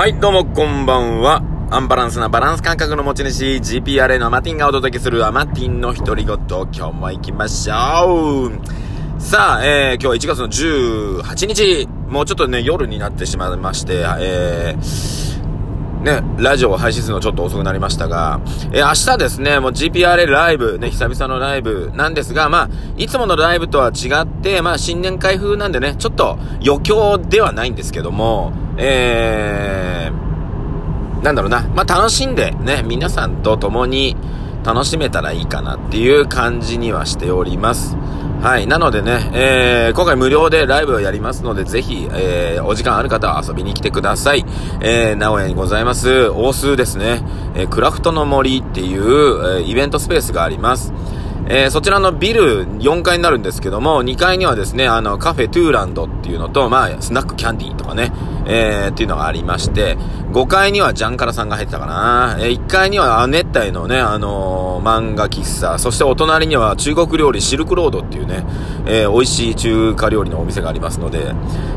はい、どうもこんばんは。アンバランスなバランス感覚の持ち主、GPRA のアマティンがお届けするアマティンの独り言、今日も行きましょう。さあ、えー、今日は1月の18日、もうちょっとね、夜になってしまいまして、えー、ね、ラジオを配信するのちょっと遅くなりましたが、えー、明日ですね、もう GPRA ライブ、ね、久々のライブなんですが、まあ、いつものライブとは違って、まあ、新年会風なんでね、ちょっと余興ではないんですけども、えー、なんだろうな、まあ、楽しんでね、皆さんと共に楽しめたらいいかなっていう感じにはしております。はい。なのでね、えー、今回無料でライブをやりますので、ぜひ、えー、お時間ある方は遊びに来てください。えー、名古屋にございます、大須ですね、えー、クラフトの森っていう、え、イベントスペースがあります。えー、そちらのビル4階になるんですけども、2階にはですね、あの、カフェトゥーランドっていうのと、まあ、スナックキャンディーとかね、えー、っていうのがありまして、5階にはジャンカラさんが入ってたかな、えー、1階には熱帯のね、あのー、漫画喫茶、そしてお隣には中国料理シルクロードっていうね、えー、美味しい中華料理のお店がありますので、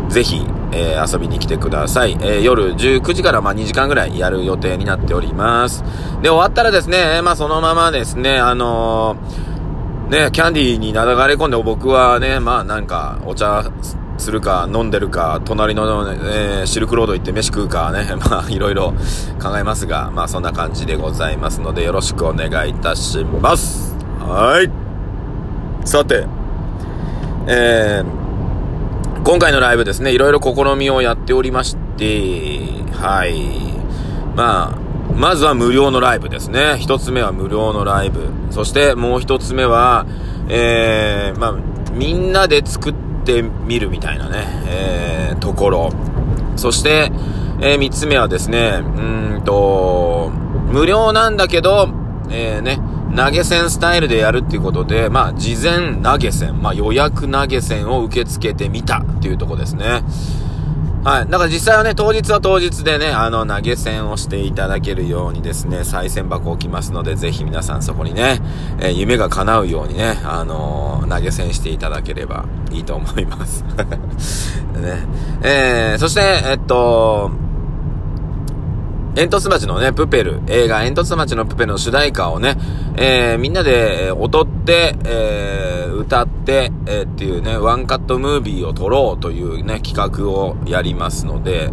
ぜひ、えー、遊びに来てください。えー、夜19時からまあ2時間ぐらいやる予定になっております。で、終わったらですね、まあそのままですね、あのーね、キャンディーになだれ込んで僕はね、まあなんかお茶するか飲んでるか、隣の、ね、え、シルクロード行って飯食うかね、まあいろいろ考えますが、まあそんな感じでございますのでよろしくお願いいたします。はい。さて、えー、今回のライブですね、いろいろ試みをやっておりまして、はい。まあ、まずは無料のライブですね。一つ目は無料のライブ。そしてもう一つ目は、えー、まあ、みんなで作ってみるみたいなね、えー、ところ。そして、えー、三つ目はですね、うんと、無料なんだけど、えー、ね、投げ銭スタイルでやるっていうことで、まあ、事前投げ銭、まあ、予約投げ銭を受け付けてみたっていうとこですね。はい。だから実際はね、当日は当日でね、あの、投げ銭をしていただけるようにですね、再銭箱置きますので、ぜひ皆さんそこにね、えー、夢が叶うようにね、あのー、投げ銭していただければいいと思います。ね。えー、そして、えっと、煙突町のね、プペル、映画煙突町のプペルの主題歌をね、えー、みんなで踊って、えー、歌って、えー、っていうね、ワンカットムービーを撮ろうというね、企画をやりますので、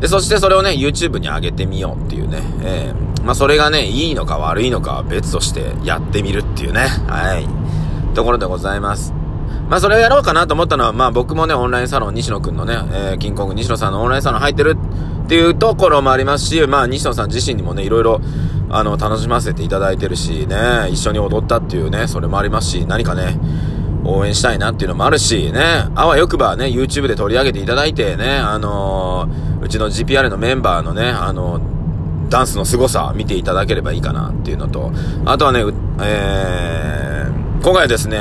で、そしてそれをね、YouTube に上げてみようっていうね、えー、まあ、それがね、いいのか悪いのかは別としてやってみるっていうね、はい、ところでございます。まあ、それをやろうかなと思ったのは、まあ、僕もね、オンラインサロン、西野くんのね、えー、キンコング西野さんのオンラインサロン入ってるっていうところもありますし、まあ、西野さん自身にもね、いろいろ、あの、楽しませていただいてるし、ね、一緒に踊ったっていうね、それもありますし、何かね、応援したいなっていうのもあるし、ね、あわよくばね、YouTube で取り上げていただいてね、あのー、うちの GPR のメンバーのね、あのー、ダンスの凄さ見ていただければいいかなっていうのと、あとはね、えー、今回ですね、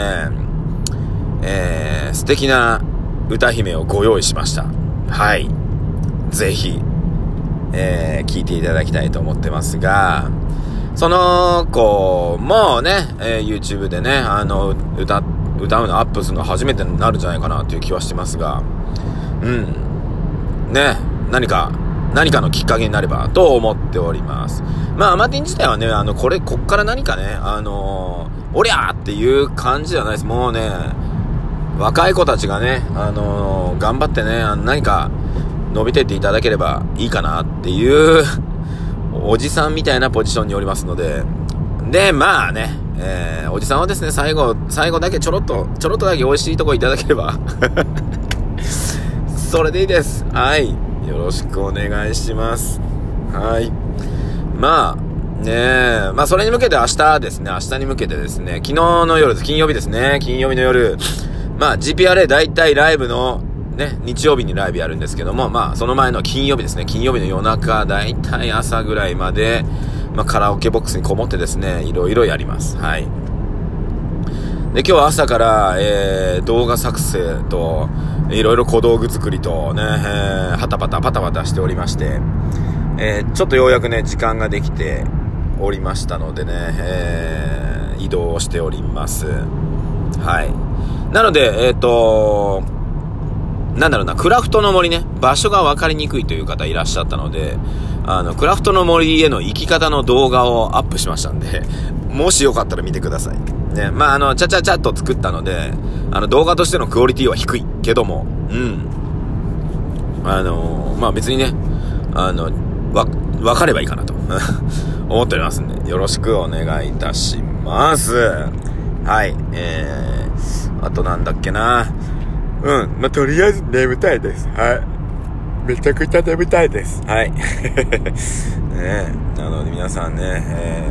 えー、素敵な歌姫をご用意しました。はい。ぜひ、えー、聞いていただきたいと思ってますが、その子もね、えー、YouTube でね、あの、歌、歌うのアップするの初めてになるんじゃないかなという気はしてますが、うん。ね、何か、何かのきっかけになればと思っております。まあ、アマティン自体はね、あの、これ、こっから何かね、あのー、おりゃーっていう感じじゃないです。もうね、若い子たちがね、あのー、頑張ってね、何か、伸びてっていただければいいかなっていうおじさんみたいなポジションにおりますので、で、まあね、えー、おじさんはですね、最後、最後だけちょろっと、ちょろっとだけ美味しいとこいただければ それでいいです。はい。よろしくお願いします。はい。まあ、ねえ、まあそれに向けて明日ですね、明日に向けてですね、昨日の夜、金曜日ですね、金曜日の夜、まあ GPRA 大体ライブのね、日曜日にライブやるんですけども、まあ、その前の金曜日ですね、金曜日の夜中、だいたい朝ぐらいまで、まあ、カラオケボックスにこもってですね、いろいろやります。はい。で、今日は朝から、えー、動画作成と、いろいろ小道具作りとね、えー、はたパタパタパタしておりまして、えー、ちょっとようやくね、時間ができておりましたのでね、えー、移動しております。はい。なので、えっ、ー、となんだろうな、クラフトの森ね、場所が分かりにくいという方いらっしゃったので、あの、クラフトの森への行き方の動画をアップしましたんで、もしよかったら見てください。ね、まあ、あの、ちゃちゃちゃっと作ったので、あの、動画としてのクオリティは低いけども、うん。あのまあ、別にね、あの、わ、分かればいいかなと 思っておりますんで、よろしくお願いいたします。はい、えー、あとなんだっけな。うん、まあ、とりあえず眠たいです。はい。めちゃくちゃ眠たいです。はい。ねなので皆さんね、え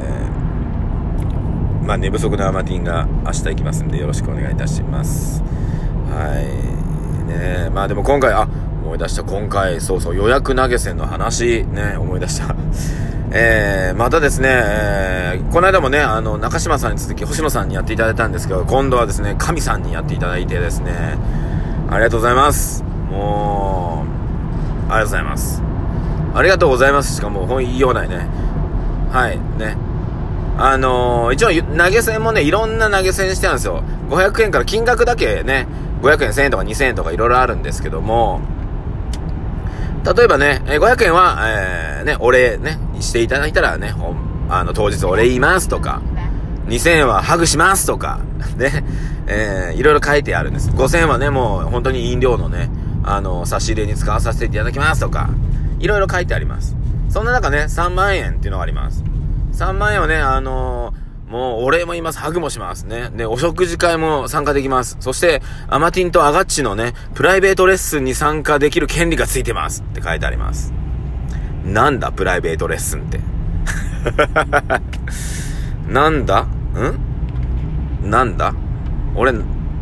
ー、まあ寝不足のアマティンが明日行きますんでよろしくお願いいたします。はい。ねまあでも今回、あ、思い出した。今回、そうそう、予約投げ銭の話、ね、思い出した。えー、またですね、えー、この間もね、あの、中島さんに続き、星野さんにやっていただいたんですけど、今度はですね、神さんにやっていただいてですね、ありがとうございます。もう、ありがとうございます。ありがとうございますしかもう、ほん言いようないね。はい、ね。あのー、一応投げ銭もね、いろんな投げ銭してるんですよ。500円から金額だけね、500円、1000円とか2000円とかいろいろあるんですけども、例えばね、500円は、えー、ね、お礼ね、していただいたらね、あの、当日お礼言いますとか、2000円はハグしますとか、ね、えー、いろいろ書いてあるんです。5000円はね、もう本当に飲料のね、あの、差し入れに使わさせていただきますとか、いろいろ書いてあります。そんな中ね、3万円っていうのがあります。3万円はね、あのーもう、お礼も言います。ハグもしますね。で、お食事会も参加できます。そして、アマティンとアガッチのね、プライベートレッスンに参加できる権利がついてます。って書いてあります。なんだ、プライベートレッスンって。なんだ？ん？なんだ？俺、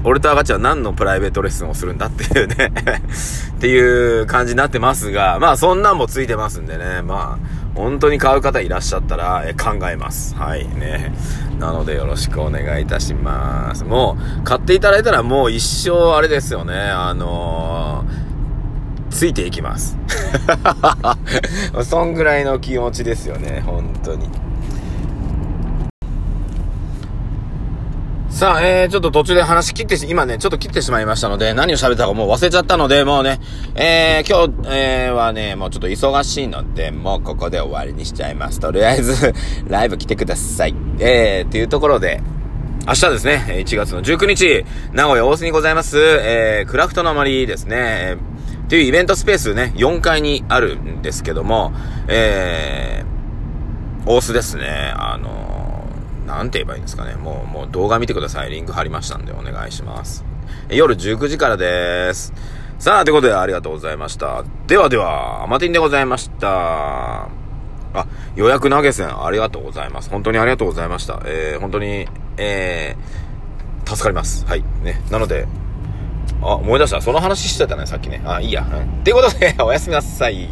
俺とアガッチは何のプライベートレッスンをするんだっていうね っていう感じになってますが、まあそんなんもついてますんでね、まあ、本当に買う方いらっしゃったら、え考えます。はいね。なのでよろしくお願いいたします。もう、買っていただいたらもう一生あれですよね。あのー、ついていきます。そんぐらいの気持ちですよね。本当に。さあ、えー、ちょっと途中で話切ってし、今ね、ちょっと切ってしまいましたので、何を喋ったかもう忘れちゃったので、もうね、えー、今日、えー、はね、もうちょっと忙しいので、もうここで終わりにしちゃいます。とりあえず ライブ来てください。えー、っていうところで、明日ですね、1月の19日、名古屋大須にございます、えー、クラフトの森ですね、っていうイベントスペースね、4階にあるんですけども、えー、大須ですね、あのなんて言えばいいんですかね。もう、もう動画見てください。リンク貼りましたんでお願いします。夜19時からです。さあ、ということでありがとうございました。ではでは、アマティンでございました。あ、予約投げ銭ありがとうございます。本当にありがとうございました。えー、本当に、えー、助かります。はい。ね。なので、あ、思い出した。その話してたね、さっきね。あ、いいや。うん。っていうことで、おやすみなさい。